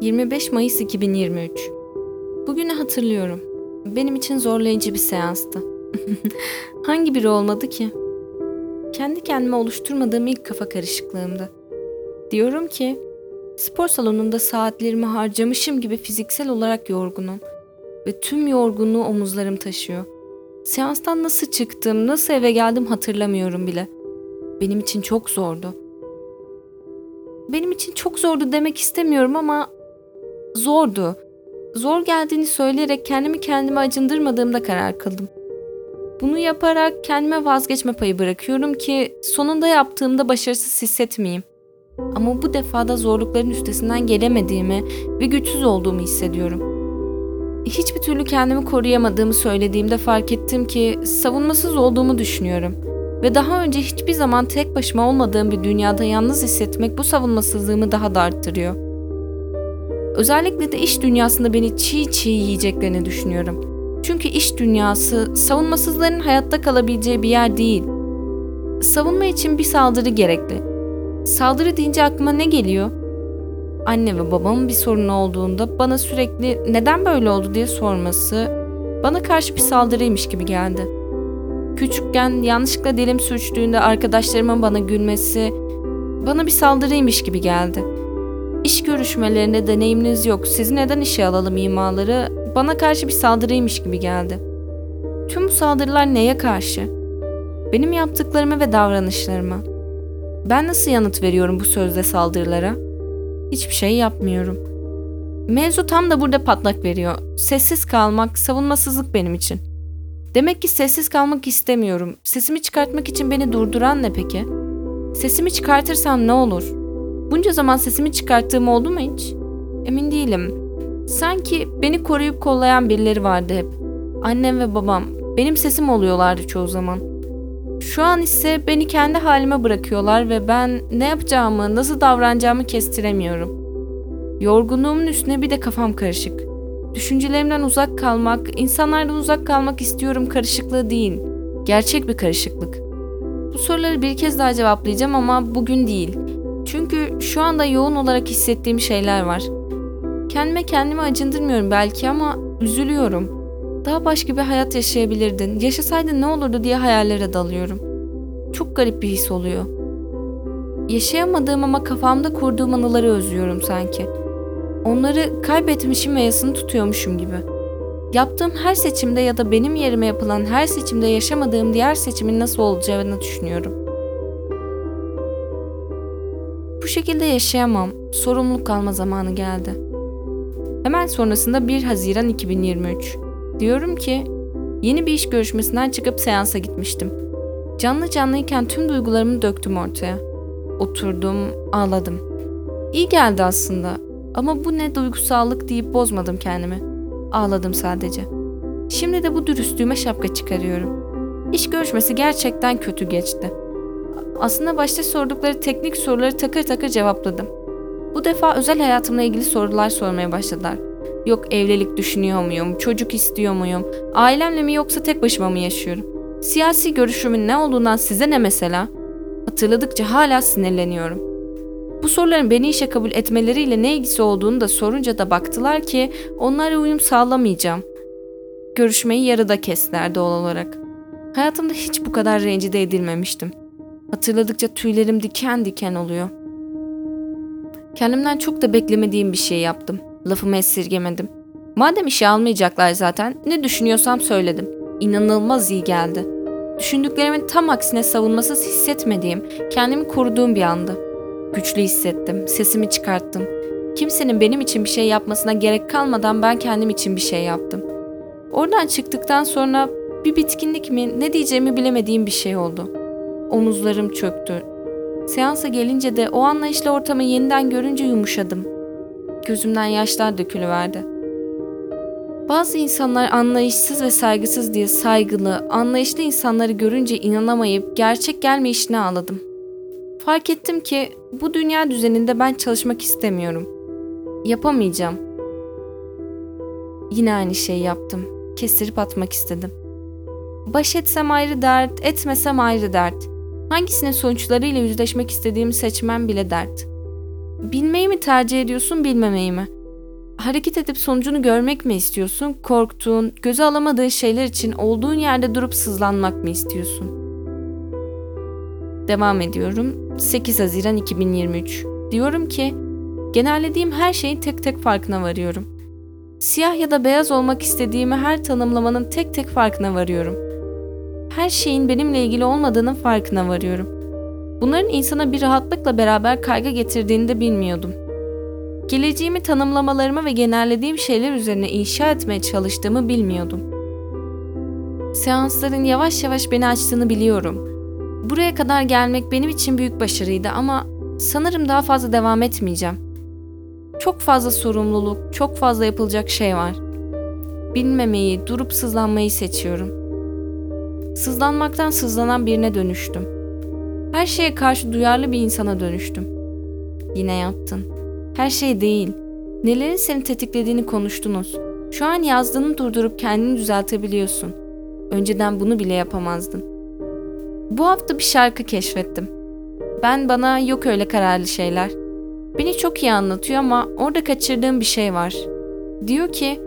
25 Mayıs 2023 Bugünü hatırlıyorum. Benim için zorlayıcı bir seanstı. Hangi biri olmadı ki? Kendi kendime oluşturmadığım ilk kafa karışıklığımdı. Diyorum ki, spor salonunda saatlerimi harcamışım gibi fiziksel olarak yorgunum. Ve tüm yorgunluğu omuzlarım taşıyor. Seanstan nasıl çıktım, nasıl eve geldim hatırlamıyorum bile. Benim için çok zordu. Benim için çok zordu demek istemiyorum ama zordu. Zor geldiğini söyleyerek kendimi kendime acındırmadığımda karar kıldım. Bunu yaparak kendime vazgeçme payı bırakıyorum ki sonunda yaptığımda başarısız hissetmeyeyim. Ama bu defa da zorlukların üstesinden gelemediğimi ve güçsüz olduğumu hissediyorum. Hiçbir türlü kendimi koruyamadığımı söylediğimde fark ettim ki savunmasız olduğumu düşünüyorum. Ve daha önce hiçbir zaman tek başıma olmadığım bir dünyada yalnız hissetmek bu savunmasızlığımı daha da arttırıyor. Özellikle de iş dünyasında beni çiğ çiğ yiyeceklerini düşünüyorum. Çünkü iş dünyası savunmasızların hayatta kalabileceği bir yer değil. Savunma için bir saldırı gerekli. Saldırı deyince aklıma ne geliyor? Anne ve babamın bir sorunu olduğunda bana sürekli neden böyle oldu diye sorması bana karşı bir saldırıymış gibi geldi. Küçükken yanlışlıkla dilim sürçtüğünde arkadaşlarımın bana gülmesi bana bir saldırıymış gibi geldi. İş görüşmelerinde deneyiminiz yok, sizi neden işe alalım imaları bana karşı bir saldırıymış gibi geldi. Tüm bu saldırılar neye karşı? Benim yaptıklarıma ve davranışlarıma. Ben nasıl yanıt veriyorum bu sözde saldırılara? Hiçbir şey yapmıyorum. Mevzu tam da burada patlak veriyor. Sessiz kalmak, savunmasızlık benim için. Demek ki sessiz kalmak istemiyorum. Sesimi çıkartmak için beni durduran ne peki? Sesimi çıkartırsam ne olur? Bunca zaman sesimi çıkarttığım oldu mu hiç? Emin değilim. Sanki beni koruyup kollayan birileri vardı hep. Annem ve babam benim sesim oluyorlardı çoğu zaman. Şu an ise beni kendi halime bırakıyorlar ve ben ne yapacağımı, nasıl davranacağımı kestiremiyorum. Yorgunluğumun üstüne bir de kafam karışık. Düşüncelerimden uzak kalmak, insanlardan uzak kalmak istiyorum karışıklığı değil. Gerçek bir karışıklık. Bu soruları bir kez daha cevaplayacağım ama bugün değil. Şu anda yoğun olarak hissettiğim şeyler var. Kendime kendimi acındırmıyorum belki ama üzülüyorum. Daha başka bir hayat yaşayabilirdin. Yaşasaydın ne olurdu diye hayallere dalıyorum. Çok garip bir his oluyor. Yaşayamadığım ama kafamda kurduğum anıları özlüyorum sanki. Onları kaybetmişim ve yasını tutuyormuşum gibi. Yaptığım her seçimde ya da benim yerime yapılan her seçimde yaşamadığım diğer seçimin nasıl olacağını düşünüyorum. Şekilde yaşayamam. Sorumluluk alma zamanı geldi. Hemen sonrasında 1 Haziran 2023. Diyorum ki yeni bir iş görüşmesinden çıkıp seansa gitmiştim. Canlı canlıyken tüm duygularımı döktüm ortaya. Oturdum, ağladım. İyi geldi aslında ama bu ne duygusallık deyip bozmadım kendimi. Ağladım sadece. Şimdi de bu dürüstlüğüme şapka çıkarıyorum. İş görüşmesi gerçekten kötü geçti. Aslında başta sordukları teknik soruları takır takır cevapladım. Bu defa özel hayatımla ilgili sorular sormaya başladılar. Yok evlilik düşünüyor muyum, çocuk istiyor muyum, ailemle mi yoksa tek başıma mı yaşıyorum? Siyasi görüşümün ne olduğundan size ne mesela? Hatırladıkça hala sinirleniyorum. Bu soruların beni işe kabul etmeleriyle ne ilgisi olduğunu da sorunca da baktılar ki onlara uyum sağlamayacağım. Görüşmeyi yarıda kestiler doğal olarak. Hayatımda hiç bu kadar rencide edilmemiştim. Hatırladıkça tüylerim diken diken oluyor. Kendimden çok da beklemediğim bir şey yaptım. Lafımı esirgemedim. Madem işe almayacaklar zaten ne düşünüyorsam söyledim. İnanılmaz iyi geldi. Düşündüklerimin tam aksine savunmasız hissetmediğim, kendimi koruduğum bir andı. Güçlü hissettim, sesimi çıkarttım. Kimsenin benim için bir şey yapmasına gerek kalmadan ben kendim için bir şey yaptım. Oradan çıktıktan sonra bir bitkinlik mi ne diyeceğimi bilemediğim bir şey oldu. Omuzlarım çöktü. Seansa gelince de o anlayışlı ortamı yeniden görünce yumuşadım. Gözümden yaşlar dökülüverdi. Bazı insanlar anlayışsız ve saygısız diye saygılı, anlayışlı insanları görünce inanamayıp gerçek gelmeyişine ağladım. Fark ettim ki bu dünya düzeninde ben çalışmak istemiyorum. Yapamayacağım. Yine aynı şeyi yaptım. Kestirip atmak istedim. Baş etsem ayrı dert, etmesem ayrı dert. Hangisinin sonuçlarıyla yüzleşmek istediğimi seçmem bile dert. Bilmeyi mi tercih ediyorsun, bilmemeyi mi? Hareket edip sonucunu görmek mi istiyorsun? Korktuğun, göze alamadığın şeyler için olduğun yerde durup sızlanmak mı istiyorsun? Devam ediyorum. 8 Haziran 2023. Diyorum ki, genellediğim her şeyin tek tek farkına varıyorum. Siyah ya da beyaz olmak istediğimi her tanımlamanın tek tek farkına varıyorum. Her şeyin benimle ilgili olmadığının farkına varıyorum. Bunların insana bir rahatlıkla beraber kaygı getirdiğini de bilmiyordum. Geleceğimi tanımlamalarıma ve genellediğim şeyler üzerine inşa etmeye çalıştığımı bilmiyordum. Seansların yavaş yavaş beni açtığını biliyorum. Buraya kadar gelmek benim için büyük başarıydı ama sanırım daha fazla devam etmeyeceğim. Çok fazla sorumluluk, çok fazla yapılacak şey var. Bilmemeyi, durup sızlanmayı seçiyorum. Sızlanmaktan sızlanan birine dönüştüm. Her şeye karşı duyarlı bir insana dönüştüm. Yine yaptın. Her şey değil. Nelerin seni tetiklediğini konuştunuz. Şu an yazdığını durdurup kendini düzeltebiliyorsun. Önceden bunu bile yapamazdın. Bu hafta bir şarkı keşfettim. Ben bana yok öyle kararlı şeyler. Beni çok iyi anlatıyor ama orada kaçırdığım bir şey var. Diyor ki,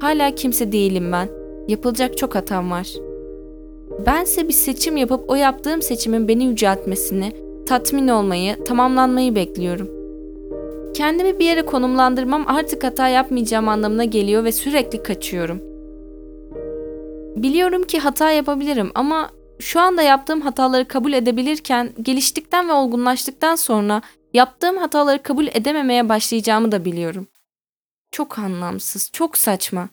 hala kimse değilim ben. Yapılacak çok hatam var. Bense bir seçim yapıp o yaptığım seçimin beni yüceltmesini, tatmin olmayı, tamamlanmayı bekliyorum. Kendimi bir yere konumlandırmam artık hata yapmayacağım anlamına geliyor ve sürekli kaçıyorum. Biliyorum ki hata yapabilirim ama şu anda yaptığım hataları kabul edebilirken geliştikten ve olgunlaştıktan sonra yaptığım hataları kabul edememeye başlayacağımı da biliyorum. Çok anlamsız, çok saçma.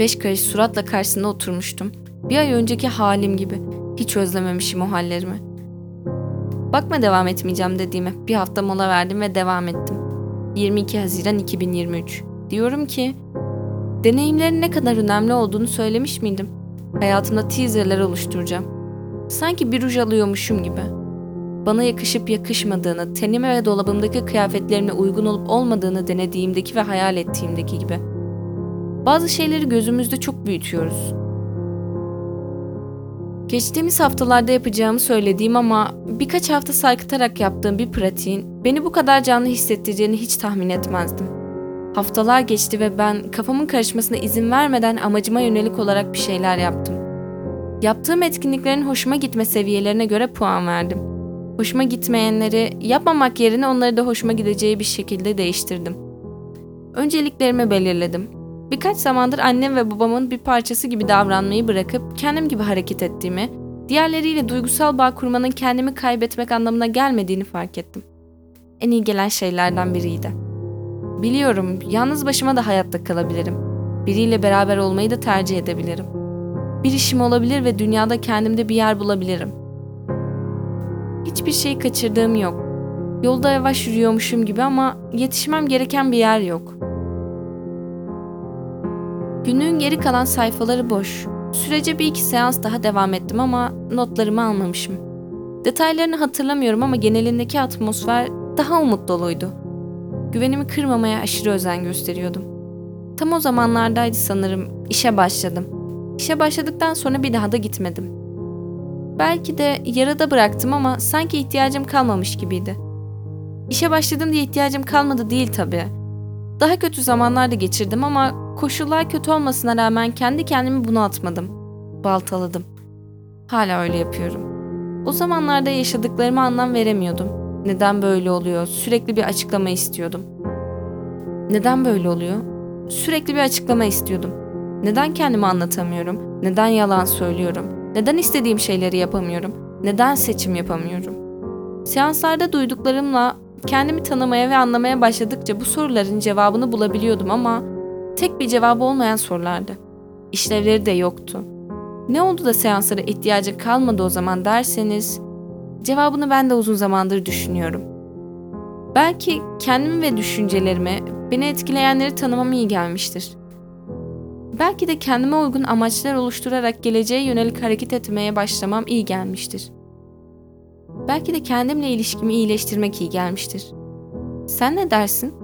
Beş karış suratla karşısında oturmuştum. Bir ay önceki halim gibi. Hiç özlememişim o hallerimi. Bakma devam etmeyeceğim dediğime. Bir hafta mola verdim ve devam ettim. 22 Haziran 2023. Diyorum ki, deneyimlerin ne kadar önemli olduğunu söylemiş miydim? Hayatımda teaserler oluşturacağım. Sanki bir ruj alıyormuşum gibi. Bana yakışıp yakışmadığını, tenime ve dolabımdaki kıyafetlerimle uygun olup olmadığını denediğimdeki ve hayal ettiğimdeki gibi. Bazı şeyleri gözümüzde çok büyütüyoruz. Geçtiğimiz haftalarda yapacağımı söylediğim ama birkaç hafta sarkıtarak yaptığım bir pratiğin beni bu kadar canlı hissettireceğini hiç tahmin etmezdim. Haftalar geçti ve ben kafamın karışmasına izin vermeden amacıma yönelik olarak bir şeyler yaptım. Yaptığım etkinliklerin hoşuma gitme seviyelerine göre puan verdim. Hoşuma gitmeyenleri yapmamak yerine onları da hoşuma gideceği bir şekilde değiştirdim. Önceliklerimi belirledim. Birkaç zamandır annem ve babamın bir parçası gibi davranmayı bırakıp kendim gibi hareket ettiğimi, diğerleriyle duygusal bağ kurmanın kendimi kaybetmek anlamına gelmediğini fark ettim. En iyi gelen şeylerden biriydi. Biliyorum, yalnız başıma da hayatta kalabilirim. Biriyle beraber olmayı da tercih edebilirim. Bir işim olabilir ve dünyada kendimde bir yer bulabilirim. Hiçbir şey kaçırdığım yok. Yolda yavaş yürüyormuşum gibi ama yetişmem gereken bir yer yok.'' Günlüğün geri kalan sayfaları boş. Sürece bir iki seans daha devam ettim ama notlarımı almamışım. Detaylarını hatırlamıyorum ama genelindeki atmosfer daha umut doluydu. Güvenimi kırmamaya aşırı özen gösteriyordum. Tam o zamanlardaydı sanırım işe başladım. İşe başladıktan sonra bir daha da gitmedim. Belki de yarıda bıraktım ama sanki ihtiyacım kalmamış gibiydi. İşe başladım diye ihtiyacım kalmadı değil tabii. Daha kötü zamanlarda geçirdim ama koşullar kötü olmasına rağmen kendi kendimi buna atmadım. Baltaladım. Hala öyle yapıyorum. O zamanlarda yaşadıklarıma anlam veremiyordum. Neden böyle oluyor? Sürekli bir açıklama istiyordum. Neden böyle oluyor? Sürekli bir açıklama istiyordum. Neden kendimi anlatamıyorum? Neden yalan söylüyorum? Neden istediğim şeyleri yapamıyorum? Neden seçim yapamıyorum? Seanslarda duyduklarımla Kendimi tanımaya ve anlamaya başladıkça bu soruların cevabını bulabiliyordum ama tek bir cevabı olmayan sorulardı. İşlevleri de yoktu. Ne oldu da seanslara ihtiyacı kalmadı o zaman derseniz, cevabını ben de uzun zamandır düşünüyorum. Belki kendimi ve düşüncelerimi, beni etkileyenleri tanımam iyi gelmiştir. Belki de kendime uygun amaçlar oluşturarak geleceğe yönelik hareket etmeye başlamam iyi gelmiştir. Belki de kendimle ilişkimi iyileştirmek iyi gelmiştir. Sen ne dersin?